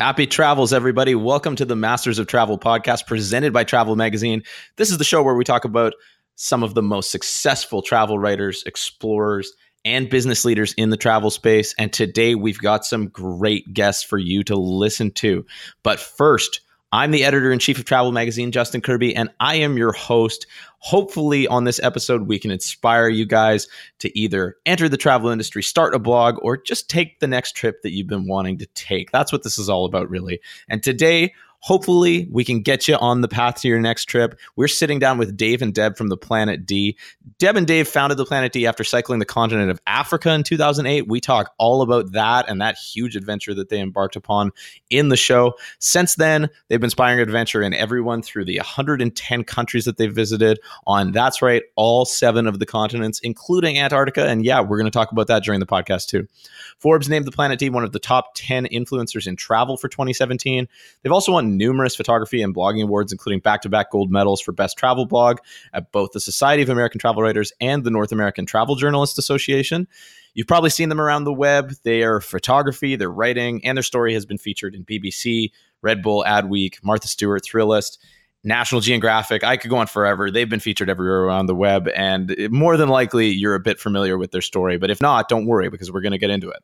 Happy travels, everybody. Welcome to the Masters of Travel podcast presented by Travel Magazine. This is the show where we talk about some of the most successful travel writers, explorers, and business leaders in the travel space. And today we've got some great guests for you to listen to. But first, I'm the editor in chief of Travel Magazine, Justin Kirby, and I am your host. Hopefully, on this episode, we can inspire you guys to either enter the travel industry, start a blog, or just take the next trip that you've been wanting to take. That's what this is all about, really. And today, Hopefully, we can get you on the path to your next trip. We're sitting down with Dave and Deb from the Planet D. Deb and Dave founded the Planet D after cycling the continent of Africa in 2008. We talk all about that and that huge adventure that they embarked upon in the show. Since then, they've been inspiring adventure in everyone through the 110 countries that they've visited on, that's right, all seven of the continents, including Antarctica. And yeah, we're going to talk about that during the podcast too. Forbes named the Planet D one of the top 10 influencers in travel for 2017. They've also won numerous photography and blogging awards, including back to back gold medals for Best Travel Blog at both the Society of American Travel Writers and the North American Travel Journalists Association. You've probably seen them around the web. They are photography, their writing, and their story has been featured in BBC, Red Bull, Adweek, Martha Stewart, Thrillist. National Geographic. I could go on forever. They've been featured everywhere around the web, and more than likely, you're a bit familiar with their story. But if not, don't worry because we're going to get into it.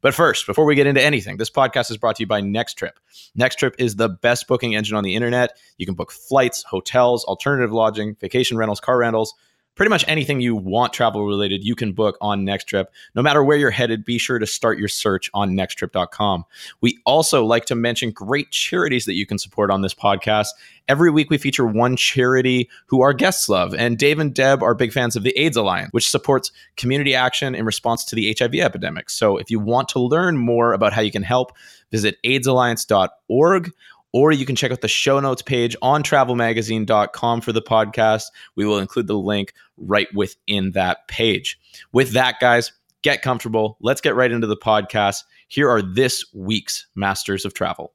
But first, before we get into anything, this podcast is brought to you by Next Trip. Next Trip is the best booking engine on the internet. You can book flights, hotels, alternative lodging, vacation rentals, car rentals pretty much anything you want travel related, you can book on NextTrip. No matter where you're headed, be sure to start your search on nexttrip.com. We also like to mention great charities that you can support on this podcast. Every week we feature one charity who our guests love, and Dave and Deb are big fans of the AIDS Alliance, which supports community action in response to the HIV epidemic. So if you want to learn more about how you can help, visit aidsalliance.org or you can check out the show notes page on travelmagazine.com for the podcast. We will include the link right within that page. With that, guys, get comfortable. Let's get right into the podcast. Here are this week's Masters of Travel.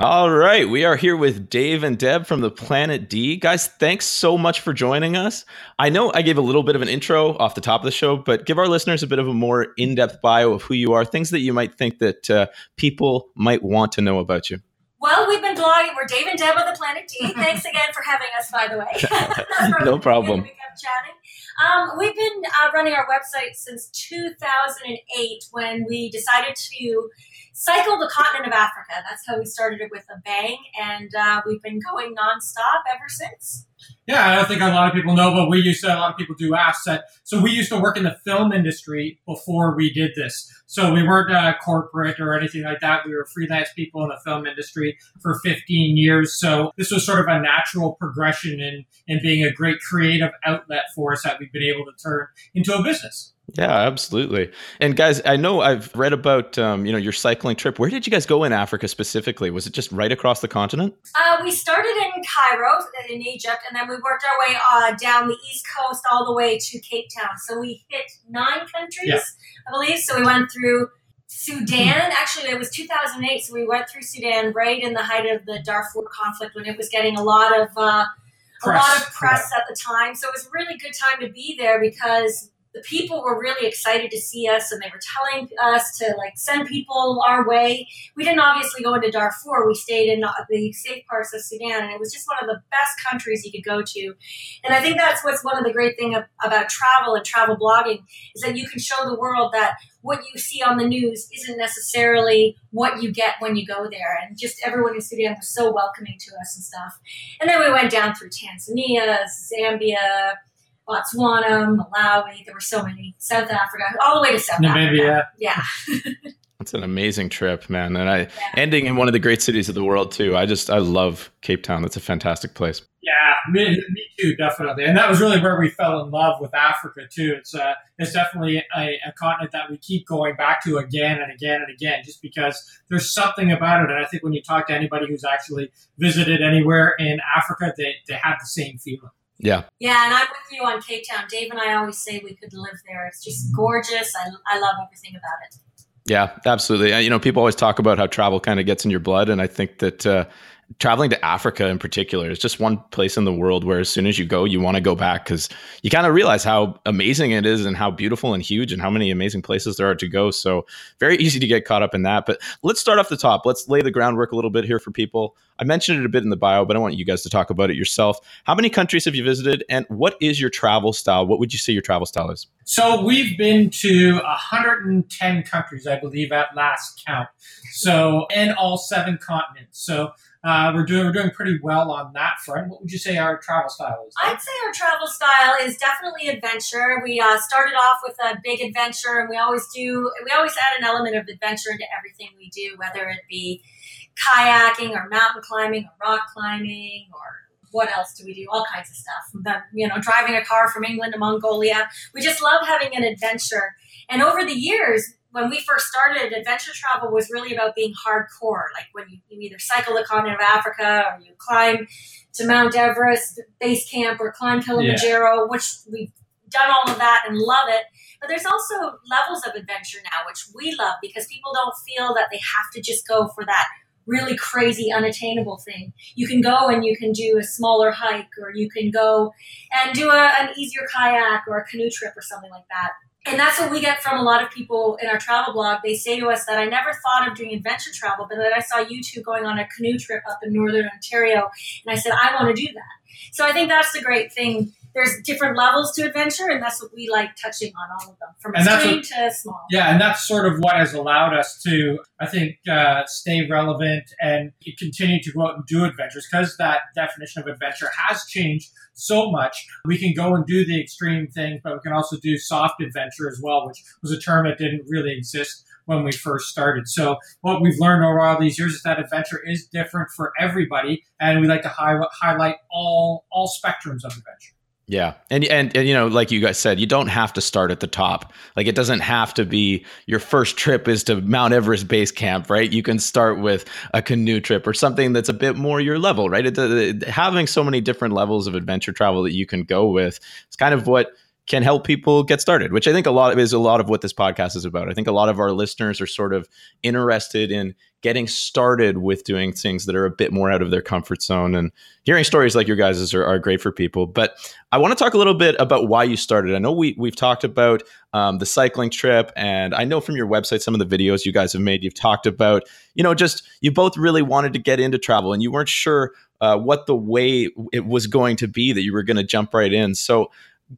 All right, we are here with Dave and Deb from the Planet D. Guys, thanks so much for joining us. I know I gave a little bit of an intro off the top of the show, but give our listeners a bit of a more in-depth bio of who you are, things that you might think that uh, people might want to know about you. Well, we've been blogging. We're Dave and Deb of the Planet D. Thanks again for having us, by the way. no problem. We kept chatting. Um, we've been uh, running our website since 2008 when we decided to cycle the continent of Africa. That's how we started it with a bang, and uh, we've been going nonstop ever since. Yeah, I don't think a lot of people know, but we used to, a lot of people do ask that. So we used to work in the film industry before we did this. So we weren't uh, corporate or anything like that. We were freelance people in the film industry for 15 years. So this was sort of a natural progression in, in being a great creative outlet for us that we've been able to turn into a business. Yeah, absolutely. And guys, I know I've read about um, you know your cycling trip. Where did you guys go in Africa specifically? Was it just right across the continent? Uh, we started in Cairo in Egypt, and then we worked our way uh, down the east coast all the way to Cape Town. So we hit nine countries, yeah. I believe. So we went through Sudan. Actually, it was 2008, so we went through Sudan right in the height of the Darfur conflict when it was getting a lot of uh, a lot of press yeah. at the time. So it was a really good time to be there because the people were really excited to see us and they were telling us to like send people our way. We didn't obviously go into Darfur. We stayed in uh, the safe parts of Sudan and it was just one of the best countries you could go to. And I think that's what's one of the great thing about travel and travel blogging is that you can show the world that what you see on the news isn't necessarily what you get when you go there. And just everyone in Sudan was so welcoming to us and stuff. And then we went down through Tanzania, Zambia, Botswana, Malawi. There were so many. South Africa, all the way to South Namibia. Africa. Yeah. Yeah. It's an amazing trip, man. And I yeah. ending in one of the great cities of the world too. I just I love Cape Town. That's a fantastic place. Yeah, me, me too, definitely. And that was really where we fell in love with Africa too. It's uh, it's definitely a, a continent that we keep going back to again and again and again, just because there's something about it. And I think when you talk to anybody who's actually visited anywhere in Africa, they they have the same feeling. Yeah. Yeah, and I'm with you on Cape Town. Dave and I always say we could live there. It's just gorgeous. I, I love everything about it. Yeah, absolutely. You know, people always talk about how travel kind of gets in your blood, and I think that uh, traveling to Africa in particular is just one place in the world where as soon as you go, you want to go back because you kind of realize how amazing it is and how beautiful and huge and how many amazing places there are to go. So very easy to get caught up in that. But let's start off the top. Let's lay the groundwork a little bit here for people. I mentioned it a bit in the bio, but I want you guys to talk about it yourself. How many countries have you visited and what is your travel style? What would you say your travel style is? So we've been to 110 countries, I believe, at last count. So in all seven continents. So uh, we're doing we're doing pretty well on that front. What would you say our travel style is? I'd say our travel style is definitely adventure. We uh, started off with a big adventure, and we always do. We always add an element of adventure into everything we do, whether it be kayaking or mountain climbing or rock climbing or what else do we do? All kinds of stuff. But, you know, driving a car from England to Mongolia. We just love having an adventure. And over the years, when we first started, adventure travel was really about being hardcore. Like when you, you either cycle the continent of Africa or you climb to Mount Everest base camp or climb Kilimanjaro, yeah. which we've done all of that and love it. But there's also levels of adventure now, which we love because people don't feel that they have to just go for that really crazy, unattainable thing. You can go and you can do a smaller hike, or you can go and do a, an easier kayak or a canoe trip or something like that. And that's what we get from a lot of people in our travel blog. They say to us that I never thought of doing adventure travel, but then I saw you two going on a canoe trip up in northern Ontario, and I said, I want to do that. So I think that's the great thing there's different levels to adventure, and that's what we like touching on all of them, from and extreme to small. Yeah, and that's sort of what has allowed us to, I think, uh, stay relevant and continue to go out and do adventures because that definition of adventure has changed so much. We can go and do the extreme things, but we can also do soft adventure as well, which was a term that didn't really exist when we first started. So what we've learned over all these years is that adventure is different for everybody, and we like to hi- highlight all all spectrums of adventure. Yeah. And, and, and you know, like you guys said, you don't have to start at the top. Like it doesn't have to be your first trip is to Mount Everest base camp, right? You can start with a canoe trip or something that's a bit more your level, right? It, it, having so many different levels of adventure travel that you can go with, it's kind of what can help people get started, which I think a lot of is a lot of what this podcast is about. I think a lot of our listeners are sort of interested in getting started with doing things that are a bit more out of their comfort zone. And hearing stories like your guys' are, are great for people. But I want to talk a little bit about why you started. I know we, we've talked about um, the cycling trip, and I know from your website, some of the videos you guys have made, you've talked about, you know, just you both really wanted to get into travel and you weren't sure uh, what the way it was going to be that you were going to jump right in. So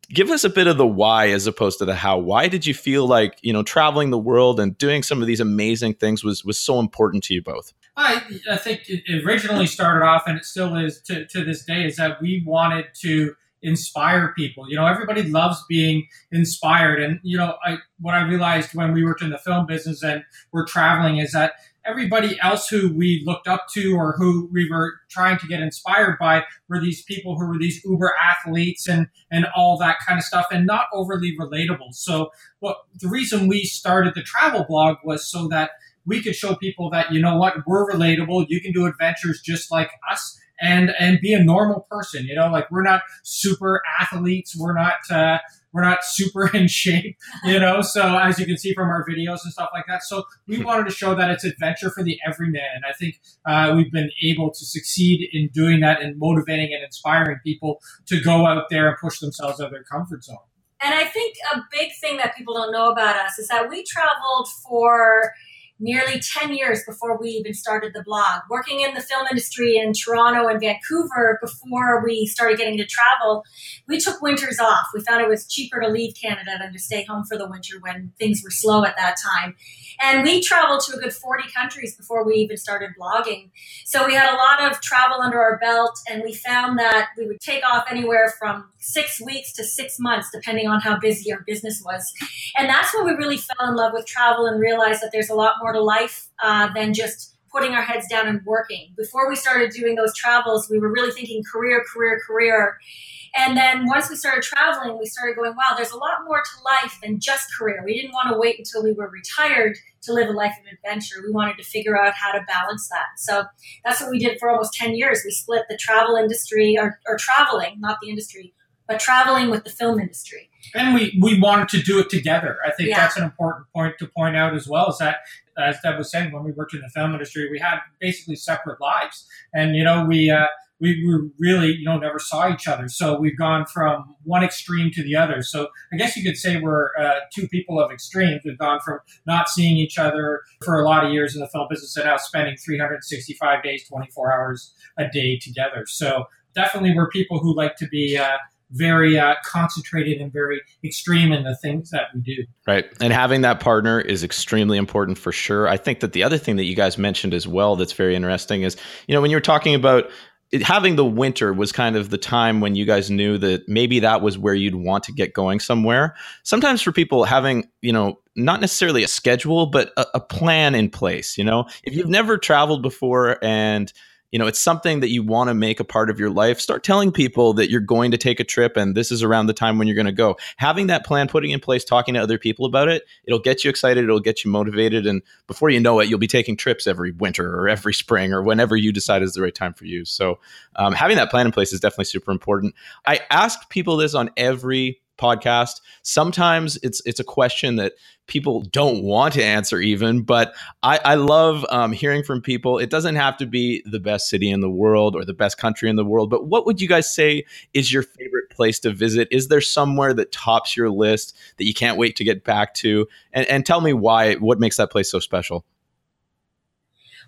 give us a bit of the why as opposed to the how. Why did you feel like you know traveling the world and doing some of these amazing things was was so important to you both? I, I think it originally started off and it still is to, to this day is that we wanted to inspire people. You know everybody loves being inspired. And you know I, what i realized when we worked in the film business and we're traveling is that everybody else who we looked up to or who we were trying to get inspired by were these people who were these uber athletes and and all that kind of stuff and not overly relatable. So what the reason we started the travel blog was so that we could show people that you know what we're relatable you can do adventures just like us and and be a normal person you know like we're not super athletes we're not uh, we're not super in shape, you know. So as you can see from our videos and stuff like that, so we wanted to show that it's adventure for the everyman, and I think uh, we've been able to succeed in doing that and motivating and inspiring people to go out there and push themselves out of their comfort zone. And I think a big thing that people don't know about us is that we traveled for nearly 10 years before we even started the blog, working in the film industry in Toronto and Vancouver before we started getting to travel. We took winters off. We found it was cheaper to leave Canada than to stay home for the winter when things were slow at that time. And we traveled to a good 40 countries before we even started blogging. So we had a lot of travel under our belt, and we found that we would take off anywhere from six weeks to six months, depending on how busy our business was. And that's when we really fell in love with travel and realized that there's a lot more to life uh, than just putting our heads down and working. Before we started doing those travels, we were really thinking career, career, career. And then once we started traveling, we started going, wow, there's a lot more to life than just career. We didn't want to wait until we were retired to live a life of adventure. We wanted to figure out how to balance that. So that's what we did for almost 10 years. We split the travel industry, or, or traveling, not the industry, but traveling with the film industry. And we, we wanted to do it together. I think Yeah. that's an important point to point out as well. Is that as Deb was saying, when we worked in the film industry, we had basically separate lives, and you know we. Uh, we were really, you know, never saw each other. So we've gone from one extreme to the other. So I guess you could say we're uh, two people of extremes. We've gone from not seeing each other for a lot of years in the film business and now spending 365 days, 24 hours a day together. So definitely we're people who like to be uh, very uh, concentrated and very extreme in the things that we do. Right. And having that partner is extremely important for sure. I think that the other thing that you guys mentioned as well that's very interesting is, you know, when you were talking about it, having the winter was kind of the time when you guys knew that maybe that was where you'd want to get going somewhere. Sometimes for people having, you know, not necessarily a schedule, but a, a plan in place, you know, if you've never traveled before and you know it's something that you want to make a part of your life start telling people that you're going to take a trip and this is around the time when you're going to go. Having that plan putting in place talking to other people about it it'll get you excited it'll get you motivated and before you know it you'll be taking trips every winter or every spring or whenever you decide is the right time for you. So um, having that plan in place is definitely super important. I ask people this on every podcast. Sometimes it's it's a question that people don't want to answer even but i, I love um, hearing from people. It doesn't have to be the best city in the world or the best country in the world but what would you guys say is your favorite place to visit? Is there somewhere that tops your list that you can't wait to get back to? And, and tell me why what makes that place so special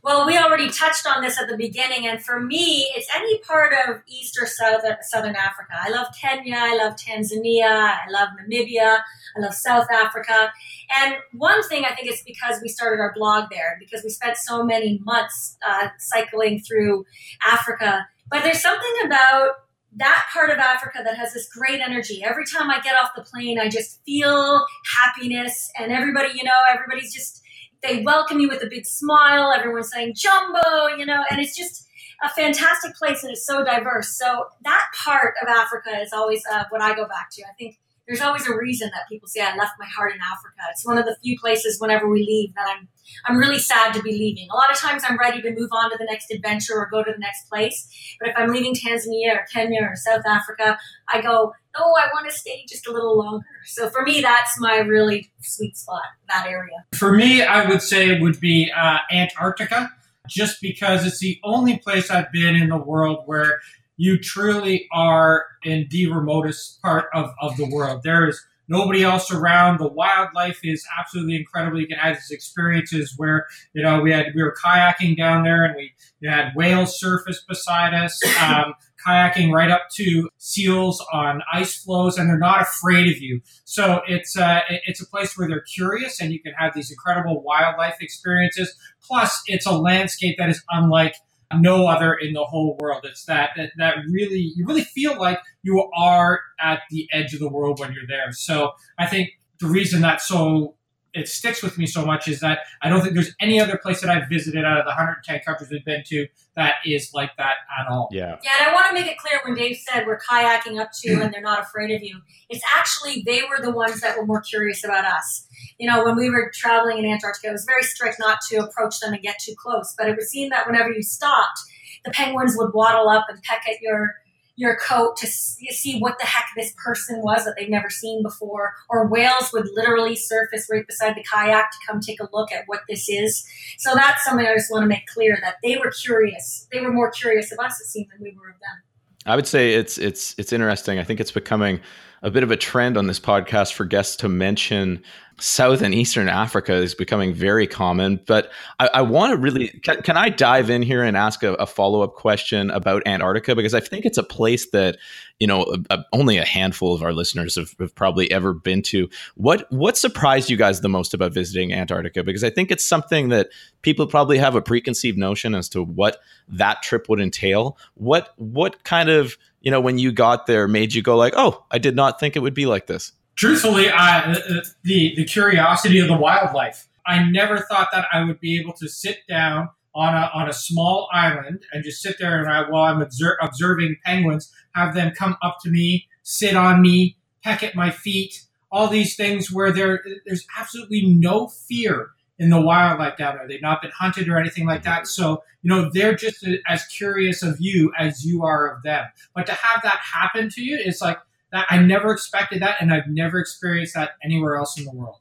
Well, we already touched on this at the beginning, and for me, it's any part of East or South Southern Africa. I love Kenya, I love Tanzania, I love Namibia, I love South Africa. And one thing I think it's because we started our blog there, because we spent so many months uh, cycling through Africa. But there's something about that part of Africa that has this great energy. Every time I get off the plane, I just feel happiness, and everybody, you know, everybody's just they welcome you with a big smile. Everyone's saying jambo, you know, and it's just a fantastic place and it's so diverse. So that part of Africa is always uh, what I go back to. I think there's always a reason that people say I left my heart in Africa. It's one of the few places whenever we leave that I'm I'm really sad to be leaving. A lot of times I'm ready to move on to the next adventure or go to the next place. But if I'm leaving Tanzania or Kenya or South Africa, I go, no, I want to stay just a little longer. So for me, that's my really sweet spot, that area. For me, I would say it would be uh, Antarctica, just because it's the only place I've been in the world where you truly are in the remotest part of, of the world. There is nobody else around. The wildlife is absolutely incredible. You can have these experiences where you know we had we were kayaking down there and we had whales surface beside us, um, kayaking right up to seals on ice floes, and they're not afraid of you. So it's uh, it's a place where they're curious, and you can have these incredible wildlife experiences. Plus, it's a landscape that is unlike no other in the whole world. It's that, that that really you really feel like you are at the edge of the world when you're there. So I think the reason that so it sticks with me so much is that I don't think there's any other place that I've visited out of the 110 countries we've been to that is like that at all. yeah Yeah, and I want to make it clear when Dave said we're kayaking up to and they're not afraid of you. It's actually they were the ones that were more curious about us. You know, when we were traveling in Antarctica, it was very strict not to approach them and get too close. But it was seen that whenever you stopped, the penguins would waddle up and peck at your your coat to see what the heck this person was that they've never seen before. Or whales would literally surface right beside the kayak to come take a look at what this is. So that's something I just want to make clear that they were curious. They were more curious of us, it seemed, than we were of them. I would say it's it's it's interesting. I think it's becoming a bit of a trend on this podcast for guests to mention South and Eastern Africa is becoming very common. But I, I want to really can, can I dive in here and ask a, a follow up question about Antarctica because I think it's a place that you know a, a, only a handful of our listeners have, have probably ever been to. What what surprised you guys the most about visiting Antarctica? Because I think it's something that people probably have a preconceived notion as to what that trip would entail. What what kind of you know when you got there made you go like, oh, I did not think it would be like this. Truthfully, I, uh, uh, the the curiosity of the wildlife. I never thought that I would be able to sit down on a on a small island and just sit there and I, while I'm obser- observing penguins, have them come up to me, sit on me, peck at my feet, all these things where there there's absolutely no fear in the wildlife down there. They've not been hunted or anything like that. So, you know, they're just as curious of you as you are of them. But to have that happen to you, it's like that I never expected that, and I've never experienced that anywhere else in the world.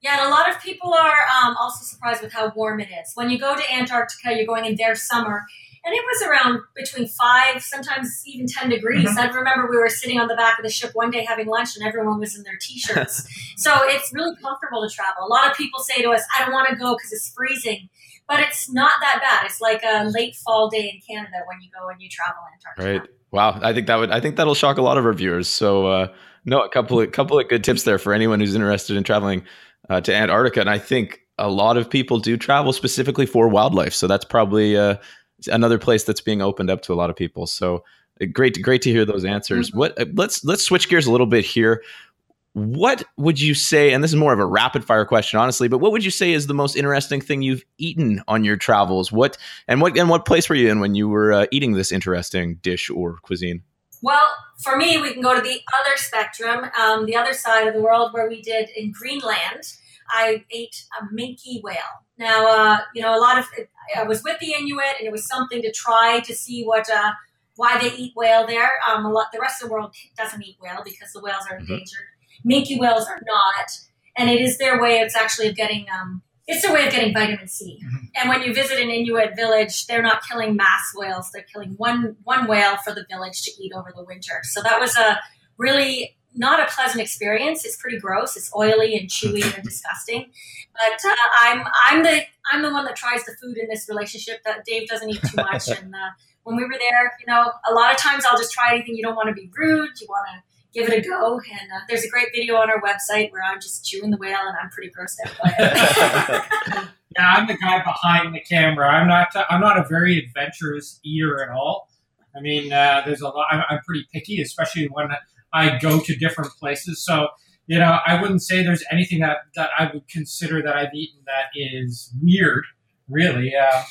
Yeah, and a lot of people are um, also surprised with how warm it is. When you go to Antarctica, you're going in their summer, and it was around between five, sometimes even 10 degrees. Mhm. I remember we were sitting on the back of the ship one day having lunch, and everyone was in their t shirts. so it's really comfortable to travel. A lot of people say to us, I don't want to go because it's freezing. But it's not that bad. It's like a late fall day in Canada when you go and you travel Antarctica. Right. Wow. I think that would I think that'll shock a lot of our viewers. So uh, no, a couple of couple of good tips there for anyone who's interested in traveling uh, to Antarctica. And I think a lot of people do travel specifically for wildlife. So that's probably uh, another place that's being opened up to a lot of people. So uh, great, great to hear those answers. Mhm. What? uh, Let's let's switch gears a little bit here. What would you say? And this is more of a rapid fire question, honestly. But what would you say is the most interesting thing you've eaten on your travels? What and what and what place were you in when you were uh, eating this interesting dish or cuisine? Well, for me, we can go to the other spectrum, um, the other side of the world, where we did in Greenland. I ate a minke whale. Now, uh, you know, a lot of I was with the Inuit, and it was something to try to see what uh, why they eat whale there. Um, a lot, the rest of the world doesn't eat whale because the whales are endangered. Minke whales are not, and it is their way. It's actually of getting um, it's their way of getting vitamin C. Mhm. And when you visit an Inuit village, they're not killing mass whales; they're killing one one whale for the village to eat over the winter. So that was a really not a pleasant experience. It's pretty gross. It's oily and chewy and disgusting. But uh, I'm I'm the I'm the one that tries the food in this relationship. That Dave doesn't eat too much. and uh, when we were there, you know, a lot of times I'll just try anything. You don't want to be rude. You want to give it a go. And uh, there's a great video on our website where I'm just chewing the whale and I'm pretty grossed out by it. Yeah, I'm the guy behind the camera. I'm not. I'm not a very adventurous eater at all. I mean, uh, there's a lot. I'm, I'm pretty picky, especially when I go to different places. So, you know, I wouldn't say there's anything that that I would consider that I've eaten that is weird. Really, uh,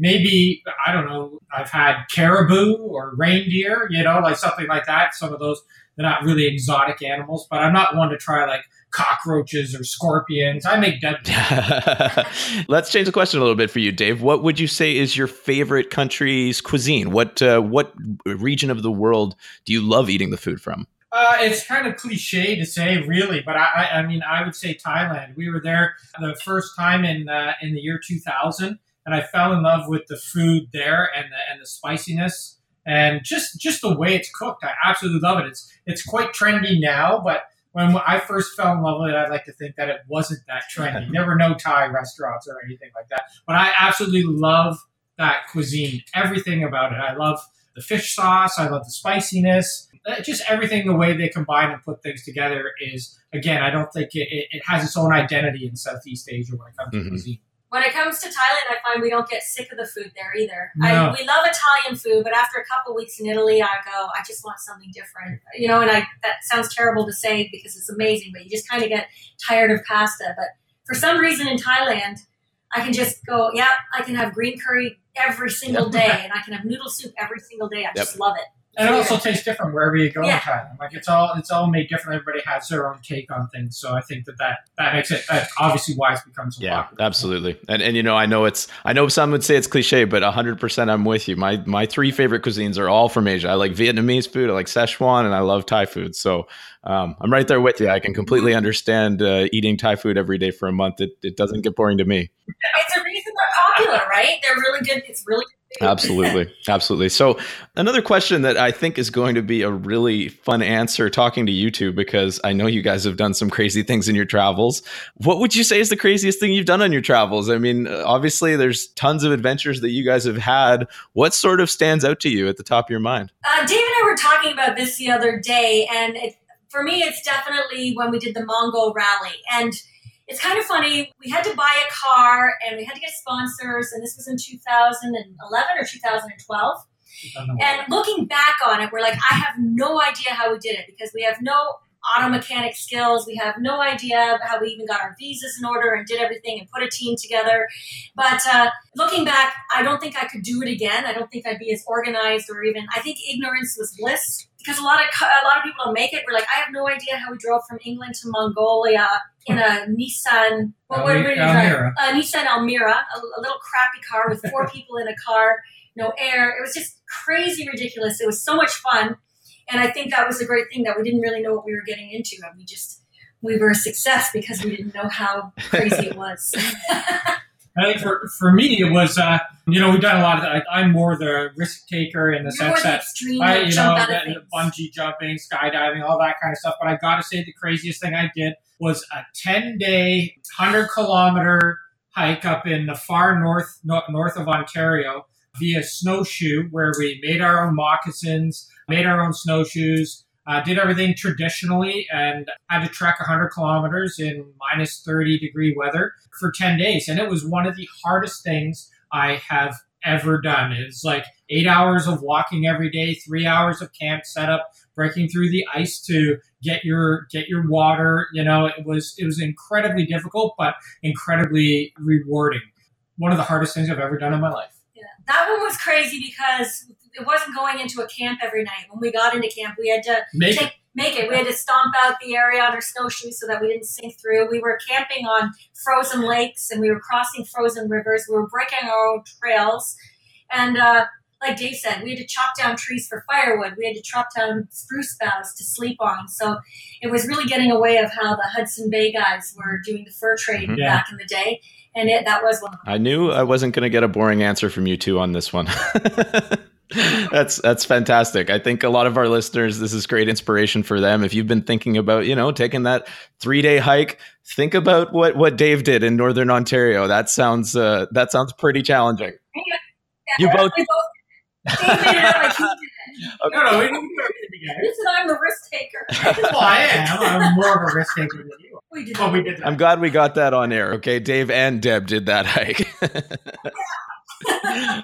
maybe I don't know. I've had caribou or reindeer. You know, like something like that. Some of those they're not really exotic animals, but I'm not one to try like cockroaches or scorpions. I make dead. Let's change the question a little bit for you, Dave. What would you say is your favorite country's cuisine? What uh, what region of the world do you love eating the food from? Uh, it's kind of cliche to say, really, but I, I, I mean, I would say Thailand. We were there the first time in uh, in the year 2000, and I fell in love with the food there and the, and the spiciness and just just the way it's cooked. I absolutely love it. It's it's quite trendy now, but when I first fell in love with it, I'd like to think that it wasn't that trendy. There were no Thai restaurants or anything like that, but I absolutely love that cuisine. Everything about it. I love the fish sauce. I love the spiciness. Uh, Just everything, the way they combine and put things together is, again, I don't think it, it, has its own identity in Southeast Asia when it comes Mhm. to cuisine. When it comes to Thailand, I find we don't get sick of the food there either. No. I, we love Italian food, but after a couple weeks in Italy, I go, I just want something different. You know, and I that sounds terrible to say because it's amazing, but you just kind of get tired of pasta. But for some reason in Thailand, I can just go, yeah, I can have green curry every single Yep. day, and I can have noodle soup every single day. I just love it. And it also tastes different wherever you go Yeah. in Thailand. Like it's all it's all made different. Everybody has their own take on things. So I think that that, that makes it that's obviously why it's become so Yeah, popular. absolutely. And and you know, I know it's I know some would say it's cliche, but 100% I'm with you. My my three favorite cuisines are all from Asia. I like Vietnamese food, I like Szechuan, and I love Thai food. So um, I'm right there with you. I can completely understand uh, eating Thai food every day for a month. It, it doesn't get boring to me. It's a reason they're popular, right? They're really good. It's really good. Absolutely. Absolutely. So, another question that I think is going to be a really fun answer talking to you two, because I know you guys have done some crazy things in your travels. What would you say is the craziest thing you've done on your travels? I mean, obviously, there's tons of adventures that you guys have had. What sort of stands out to you at the top of your mind? Uh, Dave and I were talking about this the other day, and it, for me, it's definitely when we did the Mongol rally. And it's kind of funny. We had to buy a car, and we had to get sponsors, and this was in 2011 or 2012. And looking back on it, we're like, I have no idea how we did it because we have no auto mechanic skills. We have no idea how we even got our visas in order and did everything and put a team together. But uh, looking back, I don't think I could do it again. I don't think I'd be as organized or even. I think ignorance was bliss because a lot of a lot of people don't make it. We're like, I have no idea how we drove from England to Mongolia in a Nissan. What, what drive? Almira. A Nissan Almira, a, a little crappy car with four people in a car, no air. It was just crazy ridiculous. It was so much fun. And I think that was a great thing that we didn't really know what we were getting into, and we just we were a success because we didn't know how crazy it was. I think for, for me it was uh, you know we've done a lot of that. I'm more the risk taker in the You're sense the that I you know bungee jumping, skydiving, all that kind of stuff. But I got to say the craziest thing I did was a 10 day, 100 kilometer hike up in the far north no, north of Ontario via snowshoe, where we made our own moccasins, made our own snowshoes. Uh, did everything traditionally and had to trek 100 kilometers in minus 30 degree weather for 10 days. And it was one of the hardest things I have ever done. It's like eight hours of walking every day, three hours of camp setup, breaking through the ice to get your get your water. You know, it was it was incredibly difficult, but incredibly rewarding. One of the hardest things I've ever done in my life. Yeah. That one was crazy because it wasn't going into a camp every night. When we got into camp, we had to Make take, make it. We had to stomp out the area on our snowshoes so that we didn't sink through. We were camping on frozen lakes and we were crossing frozen rivers. We were breaking our own trails. And uh, like Dave said, we had to chop down trees for firewood. We had to chop down spruce boughs to sleep on. So it was really getting away of how the Hudson Bay guys were doing the fur trade Mhm. Yeah. back in the day. And it, that was one of. I knew I wasn't going to get a boring answer from you two on this one. that's that's fantastic. I think a lot of our listeners, this is great inspiration for them. If you've been thinking about, you know, taking that three day hike, think about what what Dave did in Northern Ontario. That sounds uh, that sounds pretty challenging. You both- We both Dave made it out like he no, no, we didn't do everything together. He said I'm the risk taker. Well, I am. I'm more of a risk taker than you. we did But we did that. I'm glad we got that on air. Okay, Dave and Deb did that hike.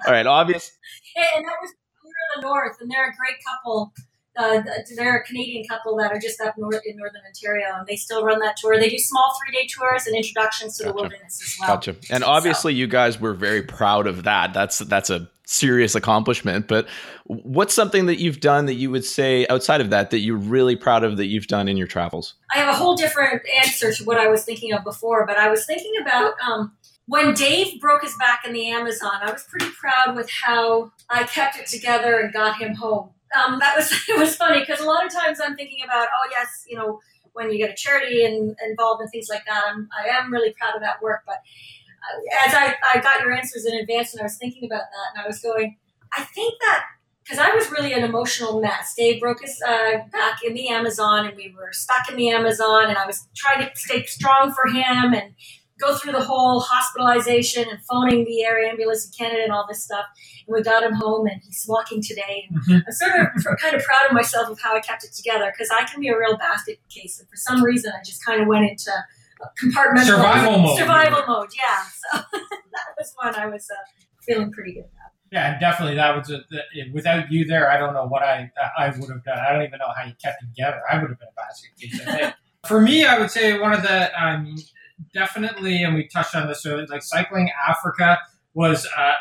All right, obvious. Hey, and that was clear in the north, and they're a great couple. Uh, they're a Canadian couple that are just up north in northern Ontario, and they still run that tour. They do small three day tours and introductions to the wilderness as well. Gotcha. And obviously, you guys were very proud of that. That's that's a serious accomplishment. But what's something that you've done that you would say outside of that that you're really proud of that you've done in your travels? I have a whole different answer to what I was thinking of before, but I was thinking about um, when Dave broke his back in the Amazon. I was pretty proud with how I kept it together and got him home. Um, that was it was funny because a lot of times I'm thinking about, oh yes, you know, when you get a charity and involved in things like that, I'm I am really proud of that work. But as I, I got your answers in advance and I was thinking about that, and I was going, I think that because I was really an emotional mess. Dave broke his uh, back in the Amazon, and we were stuck in the Amazon, and I was trying to stay strong for him and go through the whole hospitalization and phoning the air ambulance in Canada and all this stuff. And we got him home, and he's walking today. And Mhm. I'm sort of kind of proud of myself of how I kept it together because I can be a real basket case, and for some reason, I just kind of went into compartmentalized Survival mode. Survival mode, yeah. So that was one I was uh, feeling pretty good. About. Yeah, and definitely that was a, the, without you there. I don't know what I I would have done. I don't even know how you kept it together. I would have been a basket case. For me, I would say one of the um, definitely, and we touched on this earlier, like cycling Africa was a, a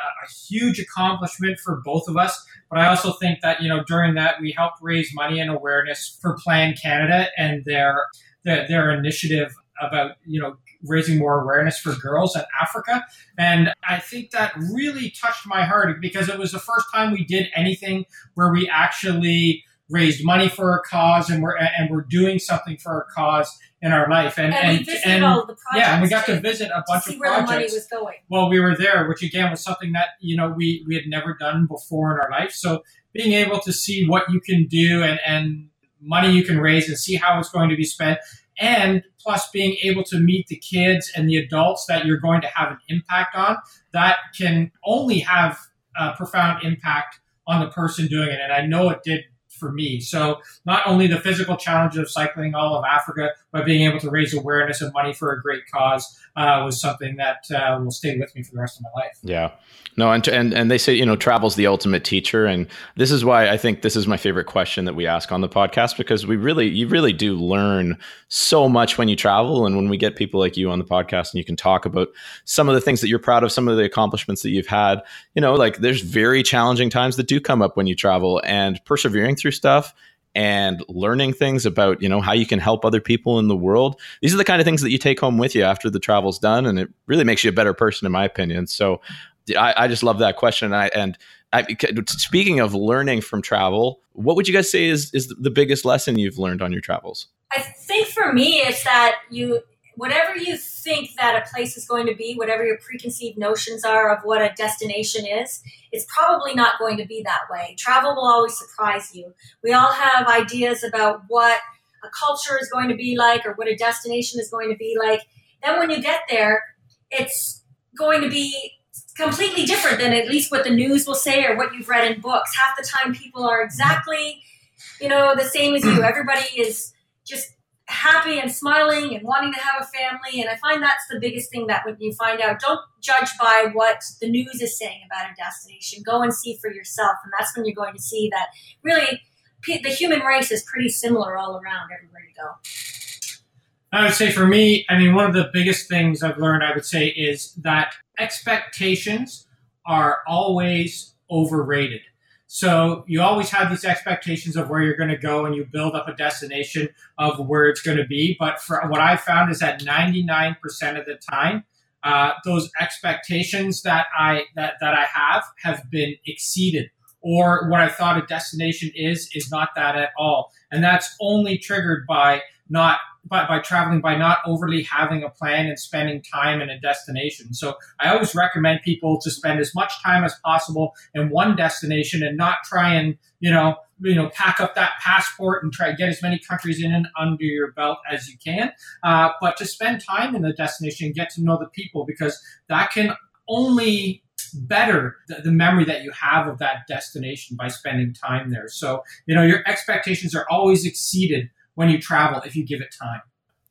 huge accomplishment for both of us. But I also think that you know during that we helped raise money and awareness for Plan Canada and their their, their initiative about you know raising more awareness for girls in Africa. And I think that really touched my heart because it was the first time we did anything where we actually raised money for a cause and we're and we're doing something for a cause in our life. And And, we and, and all the projects. yeah, and we got too, to visit a to bunch see of where the money projects was going. while we were there, which again was something that you know we we had never done before in our life. So being able to see what you can do and and money you can raise and see how it's going to be spent, and plus being able to meet the kids and the adults that you're going to have an impact on, that can only have a profound impact on the person doing it. And I know it did for me. So not only the physical challenge of cycling all of Africa, but being able to raise awareness and money for a great cause uh, was something that uh, will stay with me for the rest of my life. Yeah. No, and, and and they say you know travel's the ultimate teacher, and this is why I think this is my favorite question that we ask on the podcast because we really you really do learn so much when you travel, and when we get people like you on the podcast and you can talk about some of the things that you're proud of, some of the accomplishments that you've had. You know, like there's very challenging times that do come up when you travel, and persevering through stuff and learning things about you know how you can help other people in the world these are the kind of things that you take home with you after the travel's done and it really makes you a better person in my opinion so I, I just love that question. And I, and I, speaking of learning from travel, what would you guys say is is the biggest lesson you've learned on your travels? I think for me, it's that you whatever you think that a place is going to be, whatever your preconceived notions are of what a destination is, it's probably not going to be that way. Travel will always surprise you. We all have ideas about what a culture is going to be like or what a destination is going to be like. Then when you get there, it's going to be completely different than at least what the news will say or what you've read in books. Half the time, people are exactly, you know, the same as you. Everybody is just happy and smiling and wanting to have a family. And I find that's the biggest thing that when you find out, don't judge by what the news is saying about a destination. Go and see for yourself. And that's when you're going to see that really the human race is pretty similar all around everywhere you go. I would say for me, I mean, one of the biggest things I've learned, I would say, is that expectations are always overrated. So you always have these expectations of where you're going to go and you build up a destination of where it's going to be. But for what I found is that 99% of the time, uh, those expectations that I that, that I have have been exceeded or what I thought a destination is is not that at all. And that's only triggered by not by, by traveling by not overly having a plan and spending time in a destination. So I always recommend people to spend as much time as possible in one destination and not try and, you know, you know, pack up that passport and try to get as many countries in and under your belt as you can. Uh, but to spend time in the destination and get to know the people because that can only better the, the, memory that you have of that destination by spending time there. So, you know, your expectations are always exceeded when you travel if you give it time.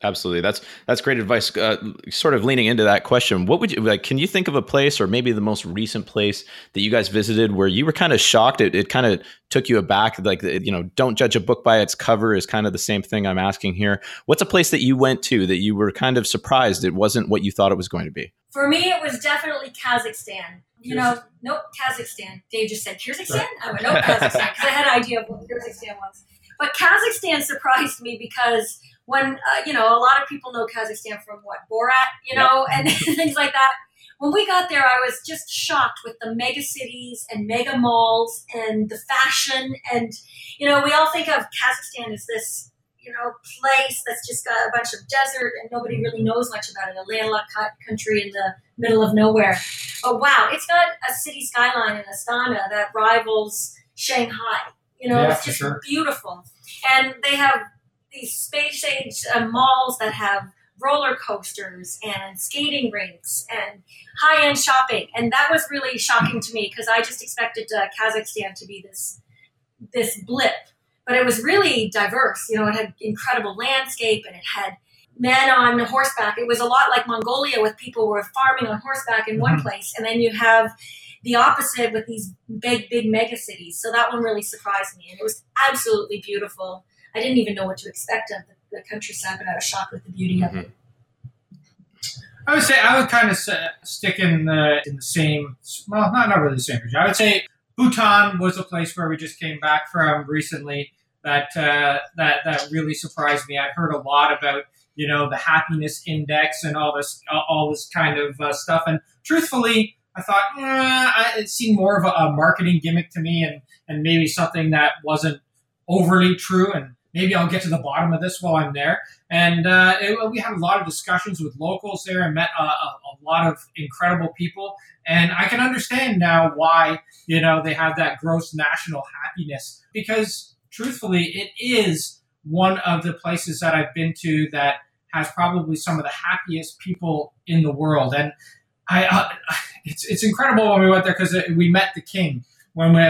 Absolutely, that's that's great advice. Uh, sort of leaning into that question, what would you like? Can you think of a place, or maybe the most recent place that you guys visited, where you were kind of shocked? It, it kind of took you aback. Like you know, don't judge a book by its cover is kind of the same thing I'm asking here. What's a place that you went to that you were kind of surprised it wasn't what you thought it was going to be? For me, it was definitely Kazakhstan. You know, nope, Kazakhstan. Dave just said Kyrgyzstan. I went nope, Kazakhstan because I had an idea of what Kyrgyzstan was. But Kazakhstan surprised me because when uh, you know a lot of people know Kazakhstan from what Borat, you know, yep. and things like that. When we got there, I was just shocked with the mega cities and mega malls and the fashion. And you know, we all think of Kazakhstan as this you know place that's just got a bunch of desert and nobody really knows much about it. A landlocked country in the middle of nowhere. But wow, it's got a city skyline in Astana that rivals Shanghai. You know, yeah, it's just sure. beautiful. And they have these space age uh, malls that have roller coasters and skating rinks and high end shopping. And that was really shocking to me because I just expected uh, Kazakhstan to be this this blip, but it was really diverse. You know, it had incredible landscape and it had men on horseback. It was a lot like Mongolia with people who were farming on horseback in one mm-hmm. place, and then you have the opposite with these big, big mega cities. So that one really surprised me, and it was absolutely beautiful. I didn't even know what to expect of the, the countryside, but I was shocked with the beauty mm-hmm. of it. I would say I would kind of stick in the in the same. Well, not not really the same. I would say Bhutan was a place where we just came back from recently. That uh, that that really surprised me. I'd heard a lot about you know the happiness index and all this all this kind of uh, stuff. And truthfully, I thought eh, it seemed more of a, a, marketing gimmick to me, and and maybe something that wasn't overly true. And maybe I'll get to the bottom of this while I'm there. And uh, it, we had a lot of discussions with locals there and met a, a, a, lot of incredible people. And I can understand now why you know they have that gross national happiness because truthfully, it is one of the places that I've been to that has probably some of the happiest people in the world. And I, uh, it's it's incredible when we went there because we met the king when we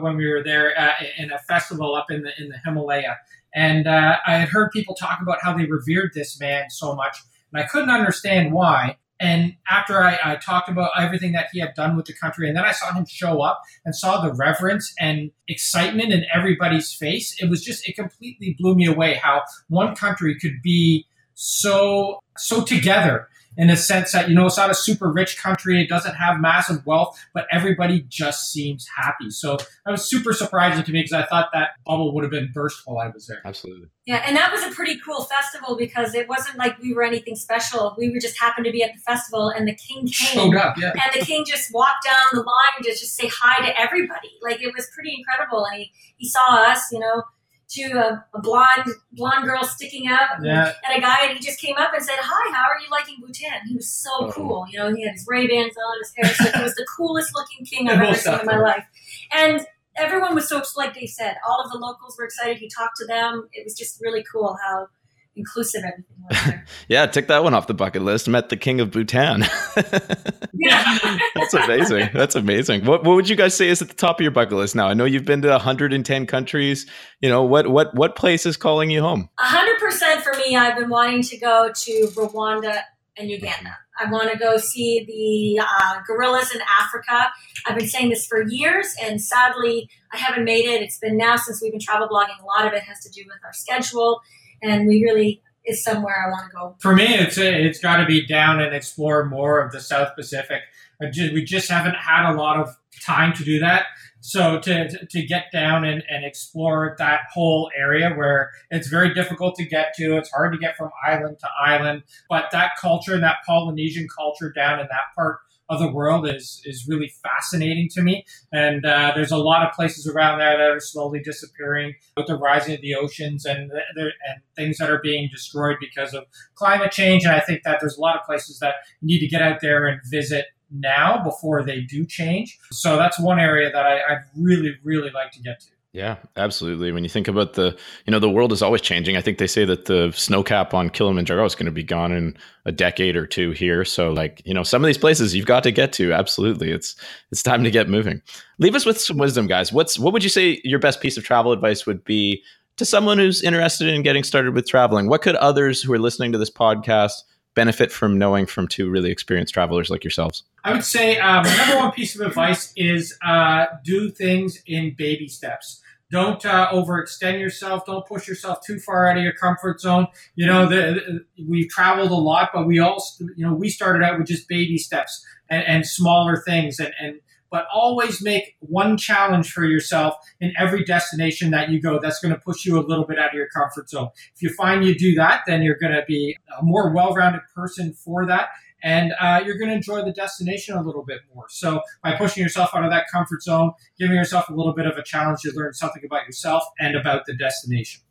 when we were there uh, in a festival up in the in the Himalaya, and uh, I had heard people talk about how they revered this man so much, and I couldn't understand why. And after I, I, talked about everything that he had done with the country, and then I saw him show up and saw the reverence and excitement in everybody's face, it was just, it completely blew me away how one country could be so, so together in a sense that, you know, it's not a super rich country. It doesn't have massive wealth, but everybody just seems happy. So that was super surprising to me because I thought that bubble would have been burst while I was there. Absolutely. Yeah, and that was a pretty cool festival because it wasn't like we were anything special. We were just happened to be at the festival, and the king came, Showed up, yeah. and the king just walked down the line to just say hi to everybody. Like it was pretty incredible, and he, he saw us, you know, to a, a blonde blonde girl sticking up, Yeah. and a guy, and he just came up and said, "Hi, how are you liking Bhutan?" He was so Uh-oh. cool, you know. He had his Ray Bans on, his hair, so he was the coolest looking king I've ever seen in my life, and. Everyone was so like they said. All of the locals were excited. He talked to them. It was just really cool how inclusive everything. Yeah, tick that one off the bucket list. Met the king of Bhutan. Yeah. That's amazing. That's amazing. What what would you guys say is at the top of your bucket list now? I know you've been to 110 countries. You know, what what what place is calling you home? Hundred percent for me. I've been wanting to go to Rwanda and Uganda. I want to go see the uh, gorillas in Africa. I've been saying this for years, and sadly, I haven't made it. It's been now since we've been travel blogging. A lot of it has to do with our schedule, and we really is somewhere I want to go. For me, it's it's got to be down and explore more of the South Pacific. Just, we just haven't had a lot of time to do that. So to to get down and, and explore that whole area where it's very difficult to get to, it's hard to get from island to island. But that culture, and that Polynesian culture down in that part of the world is is really fascinating to me. And uh, there's a lot of places around there that are slowly disappearing with the rising of the oceans and and things that are being destroyed because of climate change. And I think that there's a lot of places that you need to get out there and visit now before they do change. So that's one area that I, I'd really, really like to get to. Yeah, absolutely. When you think about the, you know, the world is always changing. I think they say that the snow cap on Kilimanjaro is going to be gone in a decade or two here. So, like, you know, some of these places you've got to get to. Absolutely, it's it's time to get moving. Leave us with some wisdom, guys. What's what would you say your best piece of travel advice would be to someone who's interested in getting started with traveling? What could others who are listening to this podcast benefit from knowing from two really experienced travelers like yourselves? I would say my number one piece of advice is uh, do things in baby steps. Don't uh, overextend yourself. Don't push yourself too far out of your comfort zone. You know, the, the, we've traveled a lot, but we all, you know, we started out with just baby steps and, and smaller things, and, and but always make one challenge for yourself in every destination that you go. That's going to push you a little bit out of your comfort zone. If you find you do that, then you're going to be a more well-rounded person for that and uh, you're going to enjoy the destination a little bit more. So by pushing yourself out of that comfort zone, giving yourself a little bit of a challenge to learn something about yourself and about the destination.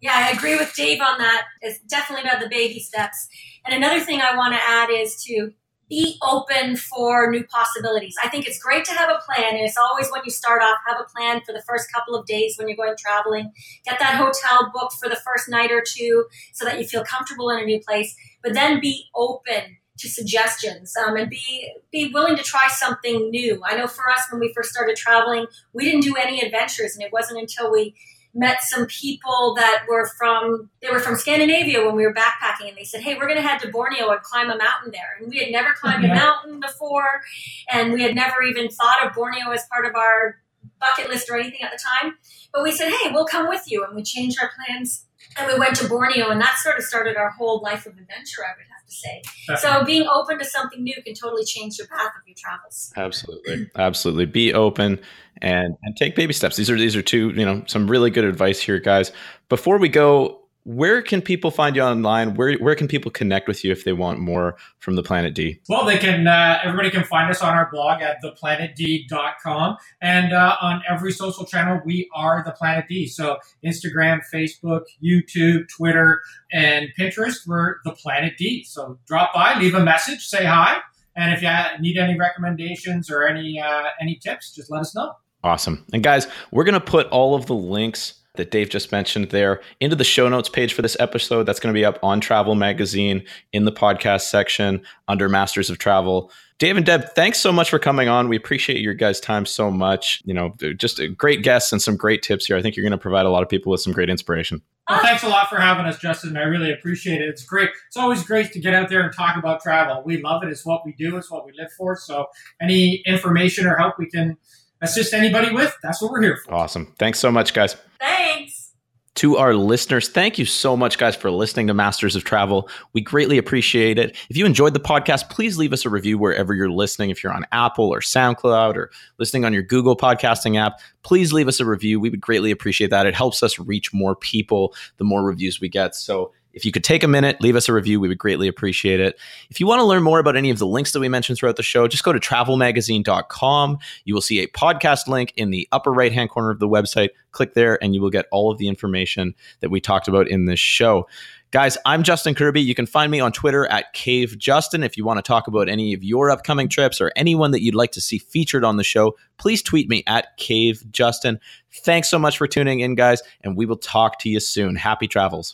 Yeah, I agree with Dave on that. It's definitely about the baby steps. And another thing I want to add is to be open for new possibilities. I think it's great to have a plan, and it's always when you start off, have a plan for the first couple of days when you're going traveling. Get that hotel booked for the first night or two so that you feel comfortable in a new place, but then be open to suggestions um, and be be willing to try something new. I know for us when we first started traveling, we didn't do any adventures, and it wasn't until we met some people that were from they were from Scandinavia when we were backpacking and they said, "Hey, we're going to head to Borneo and climb a mountain there." And we had never climbed Yeah. a mountain before and we had never even thought of Borneo as part of our bucket list or anything at the time. But we said, "Hey, we'll come with you." And we changed our plans and we went to Borneo and that sort of started our whole life of adventure, I would have to say. So being open to something new can totally change the path of your travels. Absolutely. Absolutely. Be open and and take baby steps. These are these are two, you know, some really good advice here, guys. Before we go, where can people find you online? Where where can people connect with you if they want more from the Planet D? Well, they can. Uh, everybody can find us on our blog at theplanetd.com, and uh, on every social channel, we are the Planet D. So Instagram, Facebook, YouTube, Twitter, and Pinterest, we're the Planet D. So drop by, leave a message, say hi, and if you need any recommendations or any uh, any tips, just let us know. Awesome. And guys, we're going to put all of the links that Dave just mentioned there into the show notes page for this episode. That's going to be up on Travel Magazine in the podcast section under Masters of Travel. Dave and Deb, thanks so much for coming on. We appreciate your guys' time so much. You know, just a great guests and some great tips here. I think you're going to provide a lot of people with some great inspiration. Well, thanks a lot for having us, Justin. I really appreciate it. It's great. It's always great to get out there and talk about travel. We love it. It's what we do. It's what we live for. So, any information or help we can assist anybody with, that's what we're here for. Awesome. Thanks so much, guys. Thanks. To our listeners, thank you so much, guys, for listening to Masters of Travel. We greatly appreciate it. If you enjoyed the podcast, please leave us a review wherever you're listening. If you're on Apple or SoundCloud or listening on your Google podcasting app, please leave us a review. We would greatly appreciate that. It helps us reach more people the more reviews we get. So if you could take a minute, leave us a review, we would greatly appreciate it. If you want to learn more about any of the links that we mentioned throughout the show, just go to travelmagazine.com. You will see a podcast link in the upper right hand corner of the website. Click there, and you will get all of the information that we talked about in this show. Guys, I'm Justin Kirby. You can find me on Twitter at Cave Justin. If you want to talk about any of your upcoming trips or anyone that you'd like to see featured on the show, please tweet me at Cave Justin. Thanks so much for tuning in, guys, and we will talk to you soon. Happy travels.